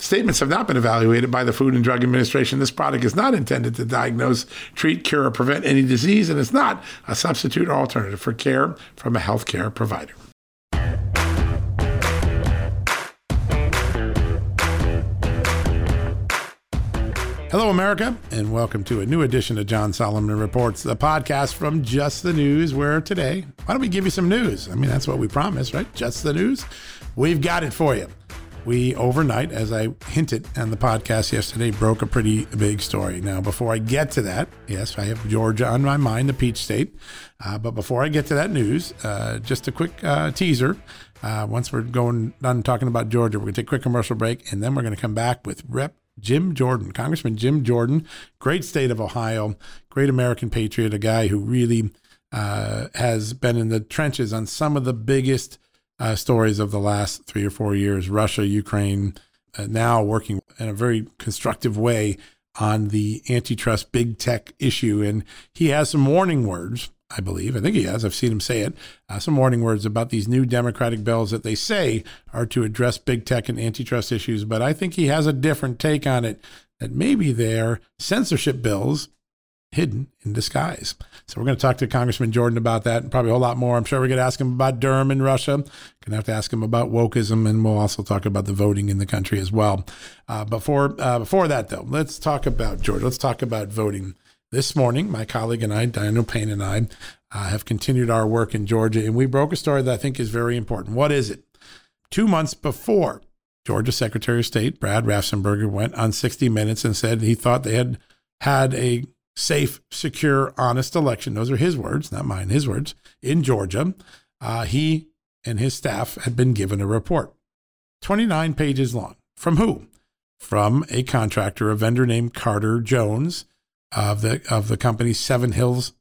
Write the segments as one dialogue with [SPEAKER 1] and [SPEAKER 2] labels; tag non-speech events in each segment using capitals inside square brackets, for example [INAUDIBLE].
[SPEAKER 1] Statements have not been evaluated by the Food and Drug Administration. This product is not intended to diagnose, treat, cure, or prevent any disease, and is not a substitute or alternative for care from a healthcare provider. Hello, America, and welcome to a new edition of John Solomon Reports, the podcast from Just the News, where today, why don't we give you some news? I mean, that's what we promised, right? Just the news. We've got it for you we overnight, as I hinted on the podcast yesterday, broke a pretty big story. Now, before I get to that, yes, I have Georgia on my mind, the Peach State. Uh, but before I get to that news, uh, just a quick uh, teaser. Uh, once we're going done talking about Georgia, we're going to take a quick commercial break, and then we're going to come back with Rep. Jim Jordan, Congressman Jim Jordan, great state of Ohio, great American patriot, a guy who really uh, has been in the trenches on some of the biggest uh, stories of the last three or four years Russia, Ukraine, uh, now working in a very constructive way on the antitrust big tech issue. And he has some warning words, I believe. I think he has. I've seen him say it. Uh, some warning words about these new Democratic bills that they say are to address big tech and antitrust issues. But I think he has a different take on it that maybe they're censorship bills hidden in disguise. So we're going to talk to Congressman Jordan about that and probably a whole lot more. I'm sure we're going to ask him about Durham in Russia. Going to have to ask him about wokeism, and we'll also talk about the voting in the country as well. Uh, before uh, before that, though, let's talk about Georgia. Let's talk about voting. This morning, my colleague and I, Daniel Payne and I, uh, have continued our work in Georgia, and we broke a story that I think is very important. What is it? Two months before Georgia Secretary of State Brad Raffensperger went on 60 Minutes and said he thought they had had a safe, secure, honest election. Those are his words, not mine, his words, in Georgia. Uh, he and his staff had been given a report, 29 pages long. From who? From a contractor, a vendor named Carter Jones of the, of the company Seven Hills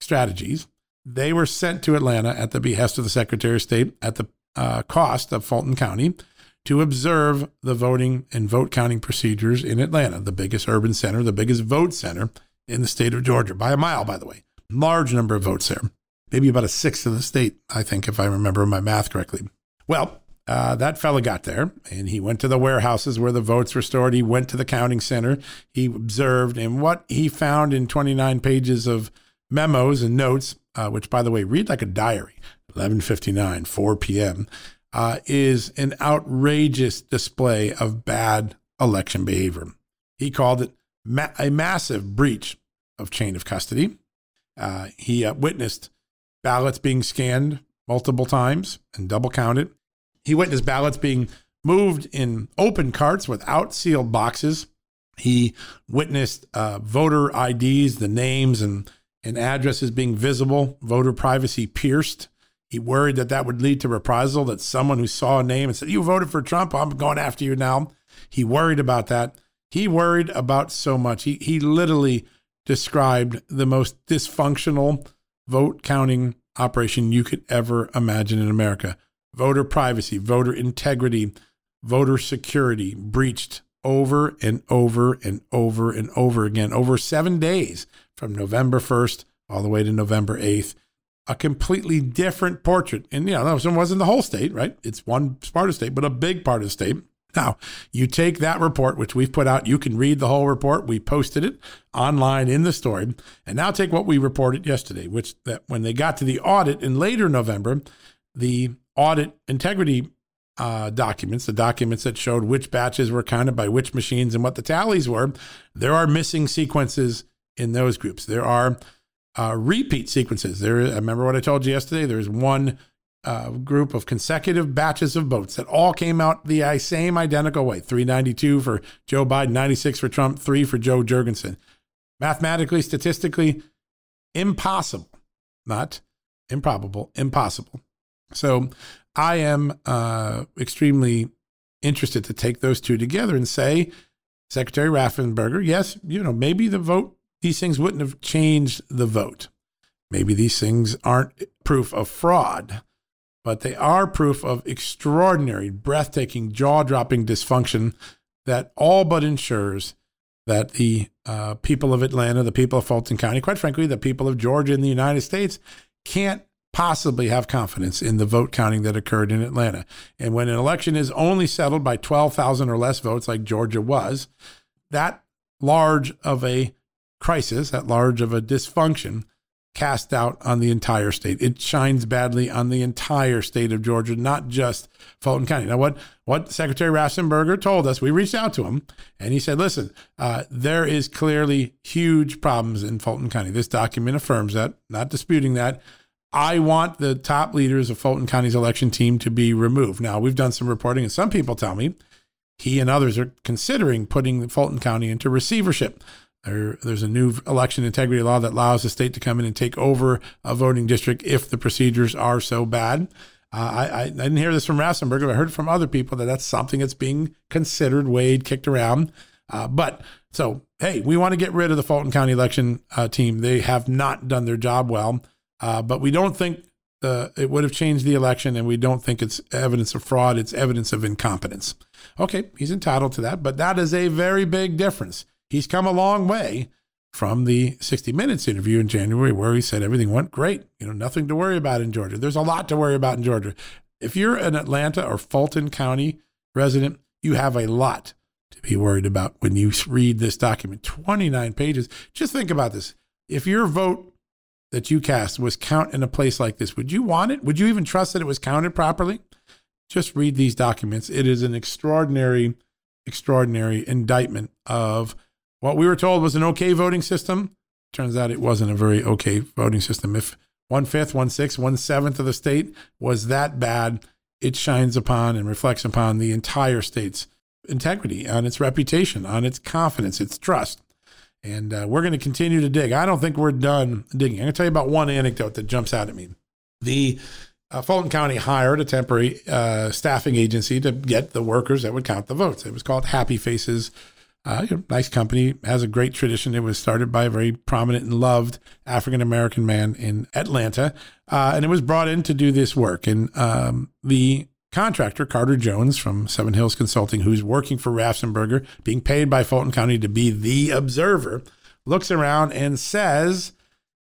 [SPEAKER 1] Strategies. They were sent to Atlanta at the behest of the Secretary of State at the uh, cost of Fulton County to observe the voting and vote counting procedures in Atlanta, the biggest urban center, the biggest vote center in the state of Georgia by a mile, by the way. Large number of votes there. Maybe about a sixth of the state, I think, if I remember my math correctly. Well, uh, that fella got there and he went to the warehouses where the votes were stored. He went to the counting center. He observed, and what he found in 29 pages of memos and notes, uh, which, by the way, read like a diary 1159, 4 p.m., uh, is an outrageous display of bad election behavior. He called it ma- a massive breach of chain of custody. Uh, he uh, witnessed ballots being scanned multiple times and double counted. He witnessed ballots being moved in open carts without sealed boxes. He witnessed uh, voter IDs, the names and, and addresses being visible, voter privacy pierced. He worried that that would lead to reprisal, that someone who saw a name and said, You voted for Trump, I'm going after you now. He worried about that. He worried about so much. He, he literally described the most dysfunctional vote counting operation you could ever imagine in America. Voter privacy, voter integrity, voter security breached over and over and over and over again over seven days from November 1st all the way to November 8th. A completely different portrait. And, you know, that wasn't the whole state, right? It's one part of the state, but a big part of the state. Now, you take that report, which we've put out, you can read the whole report. We posted it online in the story. And now take what we reported yesterday, which that when they got to the audit in later November, the audit integrity uh, documents, the documents that showed which batches were counted by which machines and what the tallies were, there are missing sequences in those groups. There are uh, repeat sequences. There, remember what I told you yesterday. There's one uh, group of consecutive batches of votes that all came out the same identical way 392 for Joe Biden, 96 for Trump, three for Jo Jorgensen. Mathematically, statistically, impossible, not improbable, impossible. So I am uh, extremely interested to take those two together and say, Secretary Raffensperger, yes, you know, maybe the vote, these things wouldn't have changed the vote. Maybe these things aren't proof of fraud, but they are proof of extraordinary, breathtaking, jaw dropping dysfunction that all but ensures that the uh, people of Atlanta, the people of Fulton County, quite frankly, the people of Georgia and the United States can't possibly have confidence in the vote counting that occurred in Atlanta. And when an election is only settled by 12,000 or less votes, like Georgia was, that large of a crisis, that large of a dysfunction, cast out on the entire state. It shines badly on the entire state of Georgia, not just Fulton County. Now, what what Secretary Raffensperger told us, we reached out to him, and he said, "Listen, uh, there is clearly huge problems in Fulton County. This document affirms that. Not disputing that. I want the top leaders of Fulton County's election team to be removed. Now, we've done some reporting, and some people tell me he and others are considering putting Fulton County into receivership. There, there's a new election integrity law that allows the state to come in and take over a voting district if the procedures are so bad. Uh, I, I, didn't hear this from Raffensperger, but I heard from other people that that's something that's being considered, weighed, kicked around. Uh, but so, hey, we want to get rid of the Fulton County election uh, team. They have not done their job well. Uh, but we don't think uh, it would have changed the election, and we don't think it's evidence of fraud. It's evidence of incompetence. Okay, he's entitled to that, but that is a very big difference. He's come a long way from the 60 Minutes interview in January, where he said everything went great. You know, nothing to worry about in Georgia. There's a lot to worry about in Georgia. If you're an Atlanta or Fulton County resident, you have a lot to be worried about when you read this document 29 pages. Just think about this. If your vote that you cast was count in a place like this, would you want it? Would you even trust that it was counted properly? Just read these documents. It is an extraordinary, extraordinary indictment of what we were told was an okay voting system. Turns out it wasn't a very okay voting system. If one fifth, one sixth, one seventh of the state was that bad, it shines upon and reflects upon the entire state's integrity, on its reputation, on its confidence, its trust. And uh, we're going to continue to dig. I don't think we're done digging. I'm going to tell you about one anecdote that jumps out at me. The uh, Fulton County hired a temporary uh, staffing agency to get the workers that would count the votes. It was called Happy Faces. Uh, nice company, has a great tradition. It was started by a very prominent and loved African American man in Atlanta, uh, and it was brought in to do this work. And um, the contractor, Carter Jones from Seven Hills Consulting, who's working for Raffensperger, being paid by Fulton County to be the observer, looks around and says,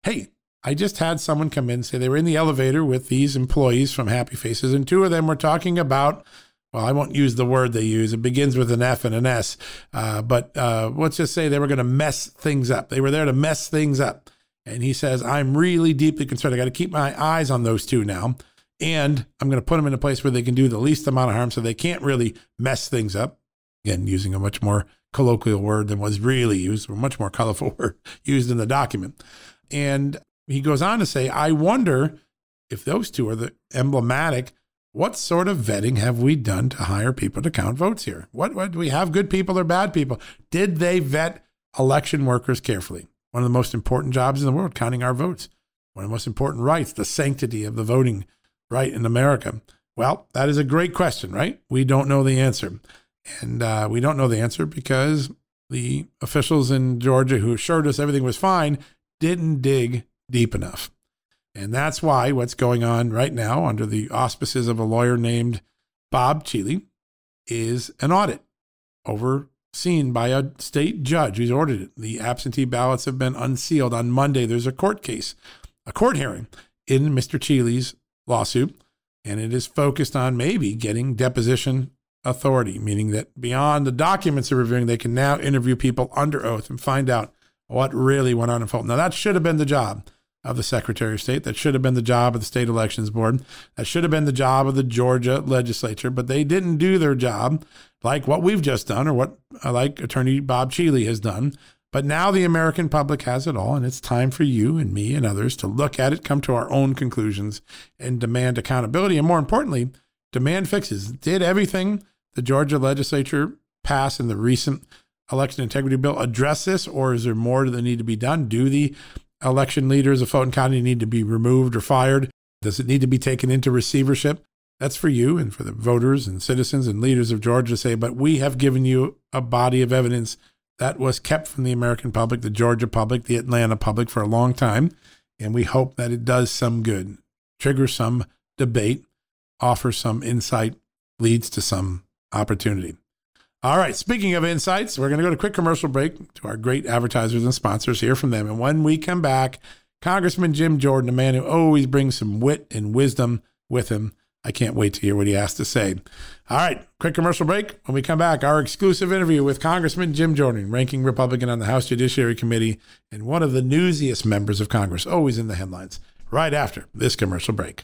[SPEAKER 1] Hey, I just had someone come in say they were in the elevator with these employees from Happy Faces, and two of them were talking about. Well, I won't use the word they use. It begins with an F and an S. Uh, but uh, let's just say they were going to mess things up. They were there to mess things up. And he says, I'm really deeply concerned. I got to keep my eyes on those two now and I'm going to put them in a place where they can do the least amount of harm so they can't really mess things up. Again, using a much more colloquial word than was really used, or much more colorful [LAUGHS] word used in the document. And he goes on to say, I wonder if those two are the emblematic. What sort of vetting have we done to hire people to count votes here? What, what do we have good people or bad people? Did they vet election workers carefully? One of the most important jobs in the world, counting our votes. One of the most important rights, the sanctity of the voting right, in America? Well, that is a great question, right? We don't know the answer. And uh, we don't know the answer because the officials in Georgia who assured us everything was fine didn't dig deep enough. And that's why what's going on right now, under the auspices of a lawyer named Bob Cheeley, is an audit overseen by a state judge who's ordered it. The absentee ballots have been unsealed. On Monday, there's a court case, a court hearing in Mr. Cheeley's lawsuit, and it is focused on maybe getting deposition authority, meaning that beyond the documents they're reviewing, they can now interview people under oath and find out what really went on in Fulton. Now, that should have been the job of the Secretary of State. That should have been the job of the State Elections Board. That should have been the job of the Georgia legislature, but they didn't do their job like what we've just done or what uh, like Attorney Bob Cheeley has done But now the American public has it all, and it's time for you and me and others to look at it, come to our own conclusions, and demand accountability. And more importantly, demand fixes. Did everything the Georgia legislature pass in the recent election integrity bill address this, or is there more that need to be done? Do the election leaders of Fulton County need to be removed or fired? Does it need to be taken into receivership? That's for you and for the voters and citizens and leaders of Georgia to say, but we have given you a body of evidence that was kept from the American public, the Georgia public, the Atlanta public for a long time. And we hope that it does some good, trigger some debate, offer some insight, leads to some opportunity. All right. Speaking of insights, we're going to go to a quick commercial break to our great advertisers and sponsors, hear from them. And when we come back, Congressman Jim Jordan, a man who always brings some wit and wisdom with him. I can't wait to hear what he has to say. All right, quick commercial break. When we come back, our exclusive interview with Congressman Jim Jordan, ranking Republican on the House Judiciary Committee and one of the newsiest members of Congress, always in the headlines, right after this commercial break.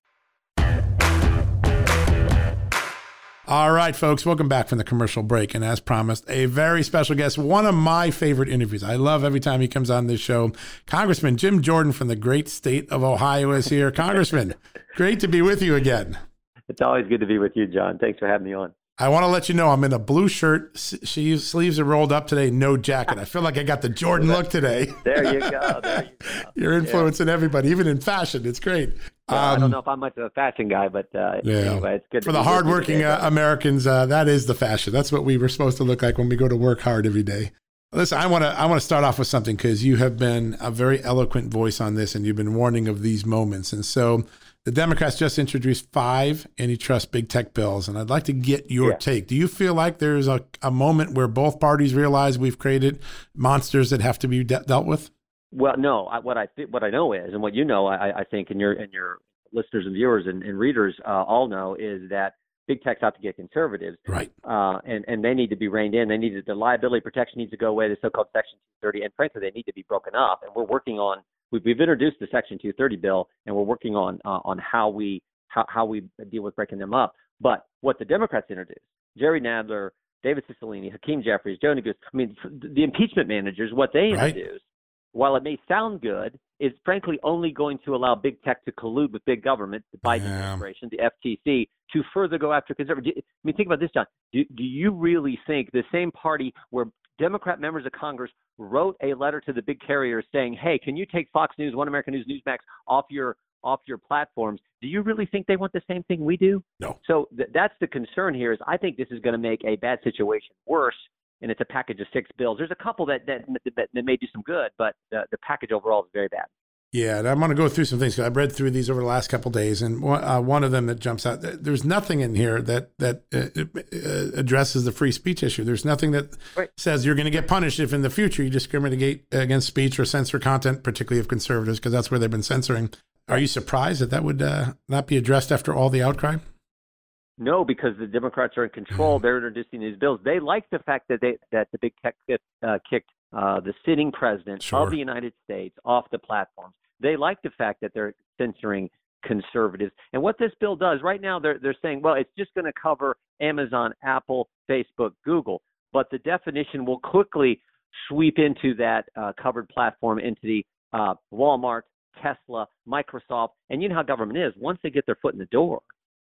[SPEAKER 1] All right, folks, welcome back from the commercial break. And as promised, a very special guest, one of my favorite interviews. I love every time he comes on this show. Congressman Jim Jordan from the great state of Ohio is here. [LAUGHS] Congressman, great to be with you again.
[SPEAKER 2] It's always good to be with you, John. Thanks for having me on.
[SPEAKER 1] I want to let you know I'm in a blue shirt. Sleeves sleeves are rolled up today. No jacket. I feel like I got the Jordan look today.
[SPEAKER 2] there you go. There you [LAUGHS] go.
[SPEAKER 1] You're influencing yeah. everybody, even in fashion. It's great.
[SPEAKER 2] I don't um, know if I'm much of a fashion guy, but uh, yeah. anyway, it's good
[SPEAKER 1] for the hardworking uh, Americans. Uh, that is the fashion. That's what we were supposed to look like when we go to work hard every day. Listen, I want to I want to start off with something because you have been a very eloquent voice on this, and you've been warning of these moments. And so, the Democrats just introduced five antitrust big tech bills, and I'd like to get your yeah. take. Do you feel like there's a, a moment where both parties realize we've created monsters that have to be de- dealt with?
[SPEAKER 2] Well, no. I, what I th- what I know is, and what you know, I, I think, and your and your listeners and viewers and, and readers uh, all know, is that big tech's out to get conservatives,
[SPEAKER 1] right?
[SPEAKER 2] Uh, and and they need to be reined in. They need to, the liability protection needs to go away. The so-called Section 230, and frankly, they need to be broken up. And we're working on we've, we've introduced the Section 230 bill, and we're working on uh, on how we how, how we deal with breaking them up. But what the Democrats introduced, Jerry Nadler, David Cicilline, Hakeem Jeffries, Joe Neguse, I mean, the impeachment managers, what they introduced, right. While it may sound good, is frankly only going to allow big tech to collude with big government, the Biden yeah. administration, the FTC, to further go after conservatives. I mean, think about this, John. Do, do you really think the same party where Democrat members of Congress wrote a letter to the big carriers saying, "Hey, can you take Fox News, One American News, Newsmax off your off your platforms?" Do you really think they want the same thing we do?
[SPEAKER 1] No.
[SPEAKER 2] So th- that's the concern here. Is I think this is going to make a bad situation worse, and it's a package of six bills. There's a couple that that that, that may do some good, but the, the package overall is very bad.
[SPEAKER 1] Yeah, and I'm going to go through some things because I've read through these over the last couple days, and one, uh, one of them that jumps out. There's nothing in here that that uh, uh, addresses the free speech issue. There's nothing that right. says you're going to get punished if in the future you discriminate against speech or censor content, particularly of conservatives, because that's where they've been censoring. Are you surprised that that would uh, not be addressed after all the outcry?
[SPEAKER 2] No, because the Democrats are in control. Mm. They're introducing these bills. They like the fact that they that the big tech uh, kicked uh, the sitting president sure. of the United States off the platforms. They like the fact that they're censoring conservatives. And what this bill does right now, they're they're saying, well, it's just going to cover Amazon, Apple, Facebook, Google, but the definition will quickly sweep into that uh, covered platform entity, uh, Walmart, Tesla, Microsoft, and you know how government is. Once they get their foot in the door,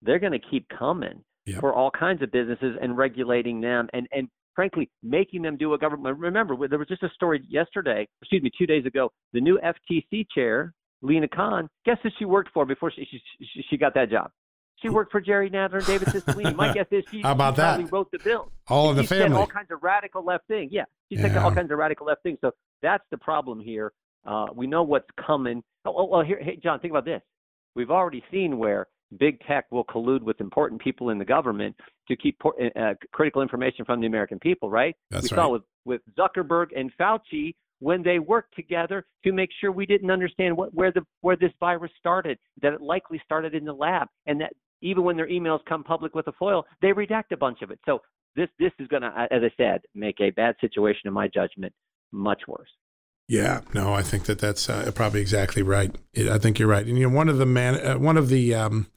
[SPEAKER 2] they're going to keep coming yep. for all kinds of businesses and regulating them and and frankly making them do a government. Remember, there was just a story yesterday, excuse me, two days ago. The new FTC chair, Lina Khan, guess who she worked for before she she, she got that job? She worked for Jerry Nadler and David Cicilline. My [LAUGHS] guess is she,
[SPEAKER 1] How about
[SPEAKER 2] she
[SPEAKER 1] that?
[SPEAKER 2] wrote the bill.
[SPEAKER 1] All of the family.
[SPEAKER 2] all kinds of radical left things. Yeah, she yeah. all kinds of radical left things. So that's the problem here. Uh, we know what's coming. Oh, oh, well, here, hey, John, think about this. We've already seen where big tech will collude with important people in the government to keep uh, uh critical information from the American people, right?
[SPEAKER 1] That's
[SPEAKER 2] we
[SPEAKER 1] right.
[SPEAKER 2] saw with, with Zuckerberg and Fauci when they worked together to make sure we didn't understand what, where the where this virus started, that it likely started in the lab, and that even when their emails come public with a FOIA, they redact a bunch of it. So this this is going to, as I said, make a bad situation, in my judgment, much worse.
[SPEAKER 1] Yeah, no, I think that that's uh, probably exactly right. I think you're right. And you know, one of the man, uh, one of the um,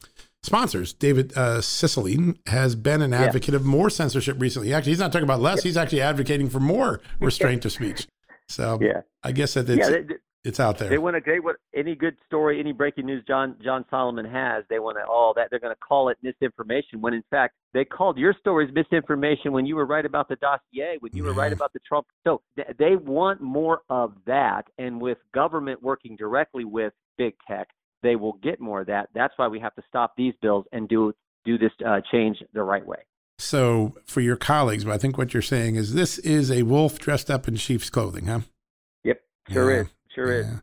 [SPEAKER 1] sponsors, David uh, Cicilline, has been an advocate yeah. of more censorship recently. Actually, he's not talking about less; yeah. he's actually advocating for more [LAUGHS] restraint of speech. So, yeah, I guess that it's, yeah, it's out there.
[SPEAKER 2] They want to. They want any good story, any breaking news John John Solomon has. They want to. Oh, that they're going to call it misinformation. When in fact they called your stories misinformation when you were right about the dossier, when you yeah. were right about the Trump. So th- they want more of that. And with government working directly with big tech, they will get more of that. That's why we have to stop these bills and do do this uh, change the right way.
[SPEAKER 1] So for your colleagues, I think what you're saying is this is a wolf dressed up in sheep's clothing, huh?
[SPEAKER 2] Yep, sure yeah. is. Sure yeah. is.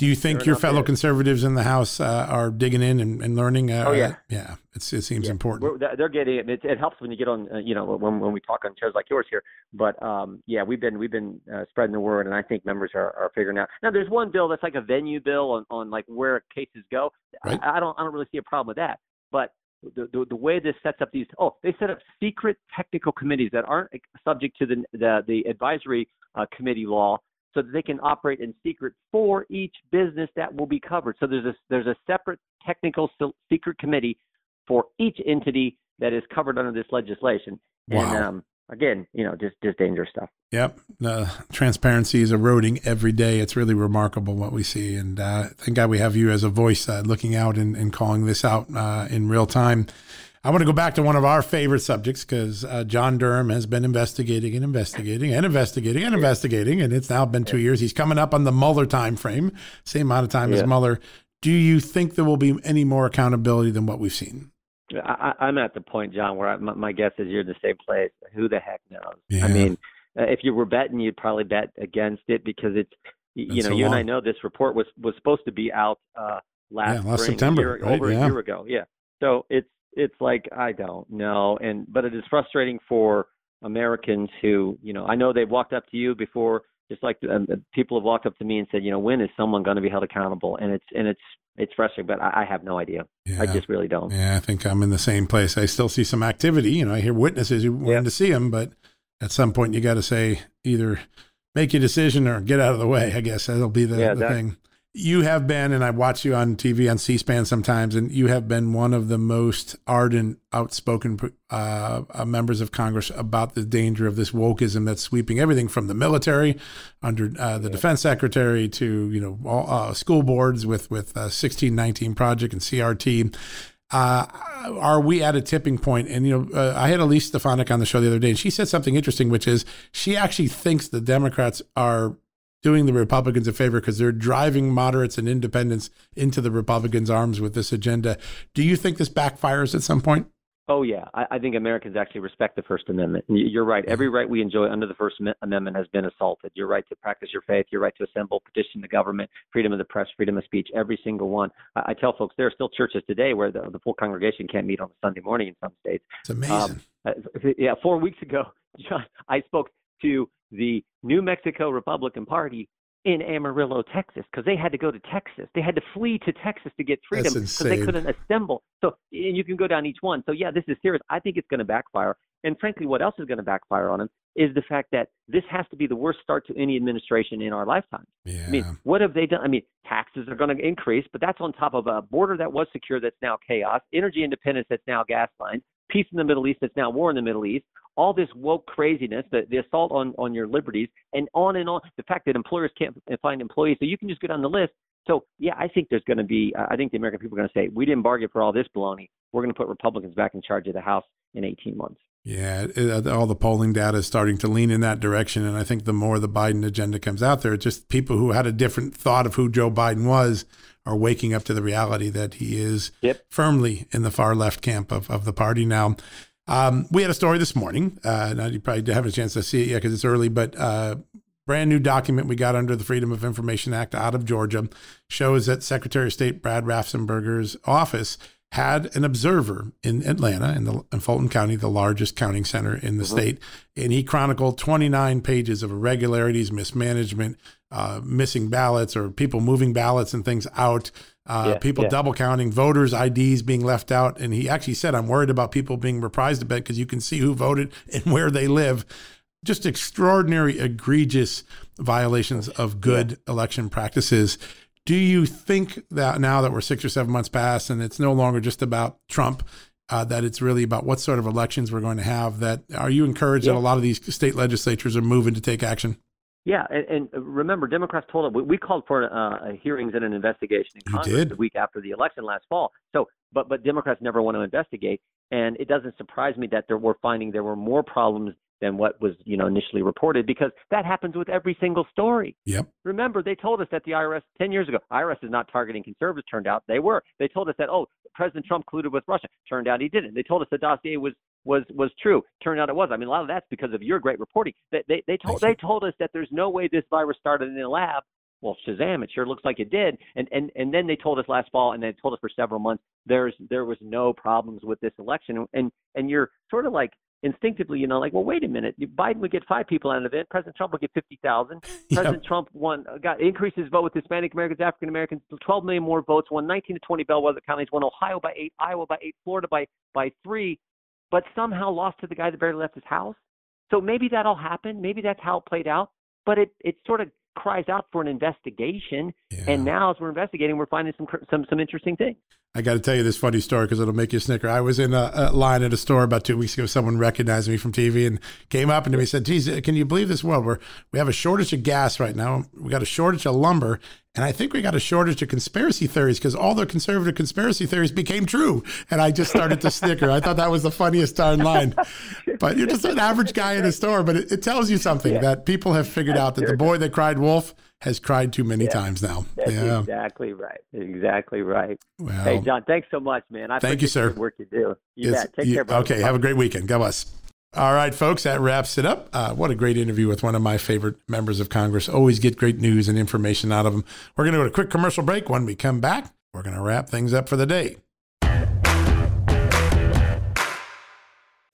[SPEAKER 1] Do you think sure your fellow conservatives in the House uh, are digging in and, and learning? Uh,
[SPEAKER 2] oh yeah,
[SPEAKER 1] yeah. it seems yeah. important.
[SPEAKER 2] We're, they're getting it. it. It helps when you get on, uh, you know, when when we talk on chairs like yours here. But um, yeah, we've been we've been uh, spreading the word, and I think members are, are figuring out. Now, there's one bill that's like a venue bill on, on like where cases go. Right. I, I don't I don't really see a problem with that. But the, the, the way this sets up these oh they set up secret technical committees that aren't subject to the the, the advisory uh, committee law so that they can operate in secret for each business that will be covered. So there's a there's a separate technical secret committee for each entity that is covered under this legislation.
[SPEAKER 1] Wow.
[SPEAKER 2] And um, again, you know, just just dangerous stuff.
[SPEAKER 1] Yep, uh, transparency is eroding every day. It's really remarkable what we see, and uh, thank God we have you as a voice uh, looking out and, and calling this out uh, in real time. I want to go back to one of our favorite subjects because uh, John Durham has been investigating and investigating and investigating and investigating, and it's now been two years. He's coming up on the Mueller time frame, same amount of time yeah. as Mueller. Do you think there will be any more accountability than what we've seen?
[SPEAKER 2] I, am at the point, John, where I, my, my, guess is you're in the same place. Who the heck knows?
[SPEAKER 1] Yeah.
[SPEAKER 2] I mean, uh, if you were betting, you'd probably bet against it because it's you
[SPEAKER 1] That's
[SPEAKER 2] know
[SPEAKER 1] so
[SPEAKER 2] you
[SPEAKER 1] long.
[SPEAKER 2] and I know this report was was supposed to be out uh, last,
[SPEAKER 1] yeah, last
[SPEAKER 2] spring,
[SPEAKER 1] September,
[SPEAKER 2] year,
[SPEAKER 1] right?
[SPEAKER 2] over
[SPEAKER 1] yeah.
[SPEAKER 2] a year ago. Yeah, so it's it's like I don't know, and but it is frustrating for Americans who you know I know they've walked up to you before, just like um, people have walked up to me and said, you know, when is someone going to be held accountable? And it's and it's it's frustrating, but I, I have no idea.
[SPEAKER 1] Yeah.
[SPEAKER 2] I just really don't.
[SPEAKER 1] Yeah, I think I'm in the same place. I still see some activity. You know, I hear witnesses who want to see them, but at some point you got to say either make your decision or get out of the way. I guess that'll be the,
[SPEAKER 2] yeah,
[SPEAKER 1] the
[SPEAKER 2] that,
[SPEAKER 1] thing you have been, and I watch you on TV on C-SPAN sometimes, and you have been one of the most ardent, outspoken uh, uh, members of Congress about the danger of this wokeism that's sweeping everything from the military, under uh, the yeah. defense secretary, to you know all, uh, school boards with with uh, 1619 project and CRT. Uh, are we at a tipping point? And you know, uh, I had Elise Stefanik on the show the other day, and she said something interesting, which is she actually thinks the Democrats are doing the Republicans a favor because they're driving moderates and independents into the Republicans' arms with this agenda. Do you think this backfires at some point?
[SPEAKER 2] Oh yeah, I, I think Americans actually respect the First Amendment. You're right. Every right we enjoy under the First Amendment has been assaulted. Your right to practice your faith, your right to assemble, petition the government, freedom of the press, freedom of speech, every single one. I, I tell folks there are still churches today where the, the full congregation can't meet on a Sunday morning in some states.
[SPEAKER 1] It's amazing. Um,
[SPEAKER 2] yeah, four weeks ago, [LAUGHS] John, I spoke to the New Mexico Republican Party in Amarillo, Texas, because they had to go to Texas. They had to flee to Texas to get freedom
[SPEAKER 1] because
[SPEAKER 2] they couldn't assemble. So, and you can go down each one. So, yeah, this is serious. I think it's going to backfire. And frankly, what else is going to backfire on them is the fact that this has to be the worst start to any administration in our lifetime.
[SPEAKER 1] Yeah.
[SPEAKER 2] I mean, what have they done? I mean, taxes are going to increase, but that's on top of a border that was secure that's now chaos, energy independence that's now gaslighting, peace in the Middle East that's now war in the Middle East, all this woke craziness, the, the assault on, on your liberties, and on and on. The fact that employers can't find employees, so you can just go down the list. So, yeah, I think there's going to be, I think the American people are going to say, we didn't bargain for all this baloney. We're going to put Republicans back in charge of the House in 18 months.
[SPEAKER 1] Yeah, it, uh, all the polling data is starting to lean in that direction. And I think the more the Biden agenda comes out there, just people who had a different thought of who Joe Biden was are waking up to the reality that he is
[SPEAKER 2] yep.
[SPEAKER 1] firmly in the far left camp of, of the party now. Um, we had a story this morning. Uh, now you probably haven't a chance to see it yet because it's early, but uh, brand new document we got under the Freedom of Information Act out of Georgia shows that Secretary of State Brad Raffensperger's office had an observer in Atlanta, in, the, in Fulton County, the largest counting center in the mm-hmm. state, and he chronicled 29 pages of irregularities, mismanagement, uh, missing ballots, or people moving ballots and things out, uh, yeah, people yeah. double counting, voters' IDs being left out. And he actually said, I'm worried about people being reprised a bit because you can see who voted and [LAUGHS] where they live. Just extraordinary, egregious violations of good yeah. election practices. Do you think that now that we're six or seven months past and it's no longer just about Trump, uh, that it's really about what sort of elections we're going to have? That are you encouraged yeah. that a lot of these state legislatures are moving to take action?
[SPEAKER 2] Yeah, and, and remember, Democrats told us we, we called for uh, hearings and an investigation in Congress the week after the election last fall. So, but but Democrats never want to investigate, and it doesn't surprise me that there, we're finding there were more problems than what was you know initially reported because that happens with every single story.
[SPEAKER 1] Yep.
[SPEAKER 2] Remember, they told us that the IRS ten years ago, IRS is not targeting conservatives. Turned out they were. They told us that oh, President Trump colluded with Russia. Turned out he didn't. They told us the dossier was was was true. Turned out it was. I mean, a lot of that's because of your great reporting. They they, they told they told us that there's no way this virus started in a lab. Well, Shazam! It sure looks like it did. And and and then they told us last fall, and they told us for several months there's there was no problems with this election. And and you're sort of like instinctively, you know, like, well, wait a minute, Biden would get five people out of it. President Trump would get fifty thousand. [LAUGHS] President Trump won, uh, got increased his vote with Hispanic Americans, African Americans, twelve million more votes. Won nineteen to twenty bellwether counties. Won Ohio by eight, Iowa by eight, Florida by by three, but somehow lost to the guy that barely left his house. So maybe that all happened. Maybe that's how it played out. But it it sort of cries out for an investigation. Yeah. And now, as we're investigating, we're finding some some some interesting things.
[SPEAKER 1] I got to tell you this funny story because it'll make you snicker. I was in a, a, line at a store about two weeks ago. Someone recognized me from TV and came up and to me said, "Geez, uh, can you believe this world where we have a shortage of gas right now? We got a shortage of lumber, and I think we got a shortage of conspiracy theories because all the conservative conspiracy theories became true." And I just started to [LAUGHS] snicker. I thought that was the funniest darn line. But you're just an average guy in a store, but it, it tells you something yeah. that people have figured out that the boy that cried wolf has cried too many yeah, times now. Yeah.
[SPEAKER 2] exactly right. Exactly right. Well, hey, John, thanks so much, man. I
[SPEAKER 1] thank you, sir.
[SPEAKER 2] work you do. You bet. Take you, care,
[SPEAKER 1] brother. Okay, have a great weekend. God bless. All right, folks, that wraps it up. Uh, what a great interview with one of my favorite members of Congress. Always get great news and information out of them. We're going to go to a quick commercial break. When we come back, we're going to wrap things up for the day.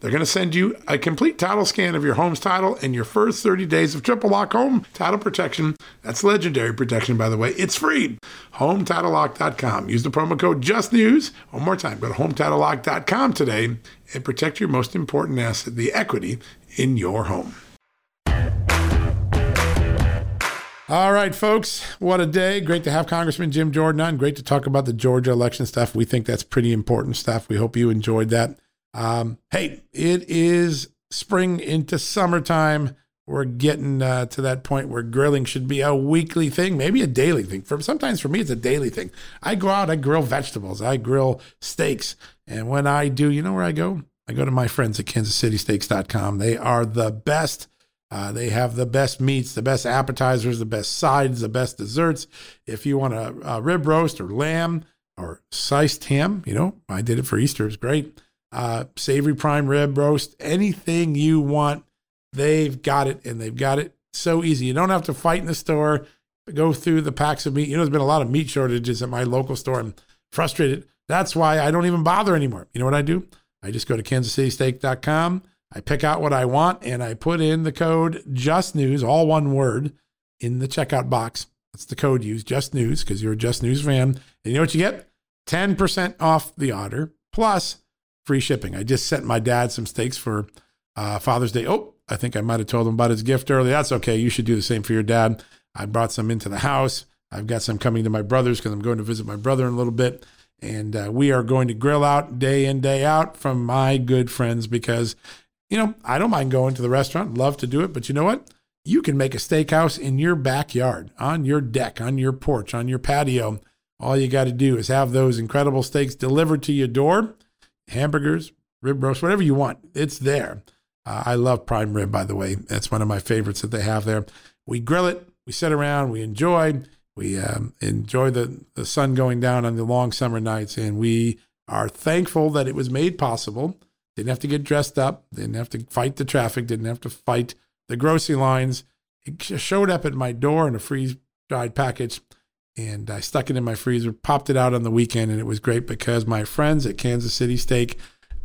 [SPEAKER 1] They're going to send you a complete title scan of your home's title and your first 30 days of triple lock home title protection. That's legendary protection, by the way. It's free. HomeTitleLock.com. Use the promo code JUSTNEWS. One more time, go to HomeTitleLock.com today and protect your most important asset, the equity in your home. All right, folks, what a day. Great to have Congressman Jim Jordan on. Great to talk about the Georgia election stuff. We think that's pretty important stuff. We hope you enjoyed that. Um, hey, it is spring into summertime. we're getting uh, to that point where grilling should be a weekly thing, maybe a daily thing. For sometimes for me, it's a daily thing. I go out, I grill vegetables, I grill steaks, and when I do, you know where I go? I go to my friends at KansasCitySteaks.com. They are the best. Uh, they have the best meats, the best appetizers, the best sides, the best desserts. If you want a, a rib roast or lamb or sliced ham, you know, I did it for Easter. It's great. Uh, savory prime rib roast, anything you want They've got it, and they've got it so easy. You don't have to fight in the store, go through the packs of meat. You know, there's been a lot of meat shortages at my local store. I'm frustrated. That's why I don't even bother anymore. You know what I do? I just go to kansascitysteak.com. I pick out what I want and I put in the code Just News, all one word, in the checkout box. That's the code used, Just News, because you're a Just News fan. And you know what you get? 10% off the order plus free shipping. I just sent my dad some steaks for uh, Father's Day. Oh, I think I might have told him about his gift earlier. That's okay. You should do the same for your dad. I brought some into the house. I've got some coming to my brother's because I'm going to visit my brother in a little bit. And uh, we are going to grill out day in, day out from my good friends because, you know, I don't mind going to the restaurant, love to do it. But you know what? You can make a steakhouse in your backyard, on your deck, on your porch, on your patio. All you got to do is have those incredible steaks delivered to your door hamburgers, rib roast, whatever you want. It's there. Uh, I love prime rib, by the way. That's one of my favorites that they have there. We grill it, we sit around, we enjoy, we um, enjoy the, the sun going down on the long summer nights, and we are thankful that it was made possible. Didn't have to get dressed up, didn't have to fight the traffic, didn't have to fight the grocery lines. It showed up at my door in a freeze dried package, and I stuck it in my freezer, popped it out on the weekend, and it was great because my friends at Kansas City Steak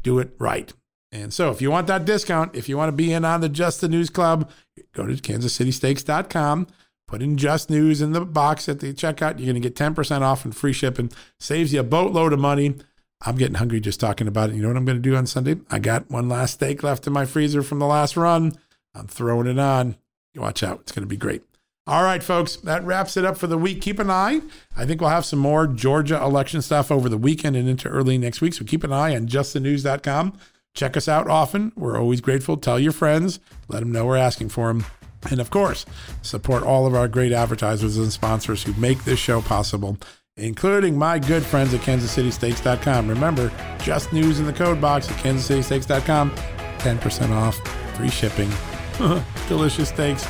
[SPEAKER 1] do it right. And so if you want that discount, if you want to be in on the Just the News Club, go to kansascitysteaks.com, put in Just News in the box at the checkout. You're going to get 10% off and free shipping. Saves you a boatload of money. I'm getting hungry just talking about it. You know what I'm going to do on Sunday? I got one last steak left in my freezer from the last run. I'm throwing it on. Watch out. It's going to be great. All right, folks, that wraps it up for the week. Keep an eye. I think we'll have some more Georgia election stuff over the weekend and into early next week. So keep an eye on justthenews.com. Check us out often. We're always grateful. Tell your friends, let them know we're asking for them. And of course, support all of our great advertisers and sponsors who make this show possible, including my good friends at KansasCitySteaks.com. Remember, just news in the code box at KansasCitySteaks.com. 10% off, free shipping, [LAUGHS] delicious steaks.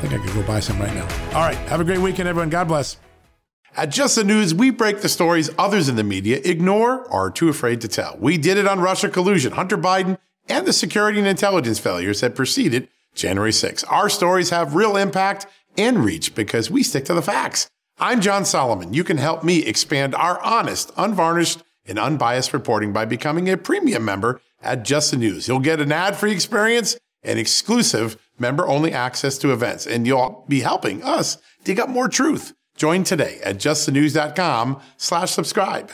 [SPEAKER 1] Think I could go buy some right now. All right. Have a great weekend, everyone. God bless. At Just the News, we break the stories others in the media ignore or are too afraid to tell. We did it on Russia collusion, Hunter Biden, and the security and intelligence failures that preceded January 6. Our stories have real impact and reach because we stick to the facts. I'm John Solomon. You can help me expand our honest, unvarnished, and unbiased reporting by becoming a premium member at Just the News. You'll get an ad-free experience and exclusive member-only access to events, and you'll be helping us dig up more truth. Join today at justthenews.com slash subscribe.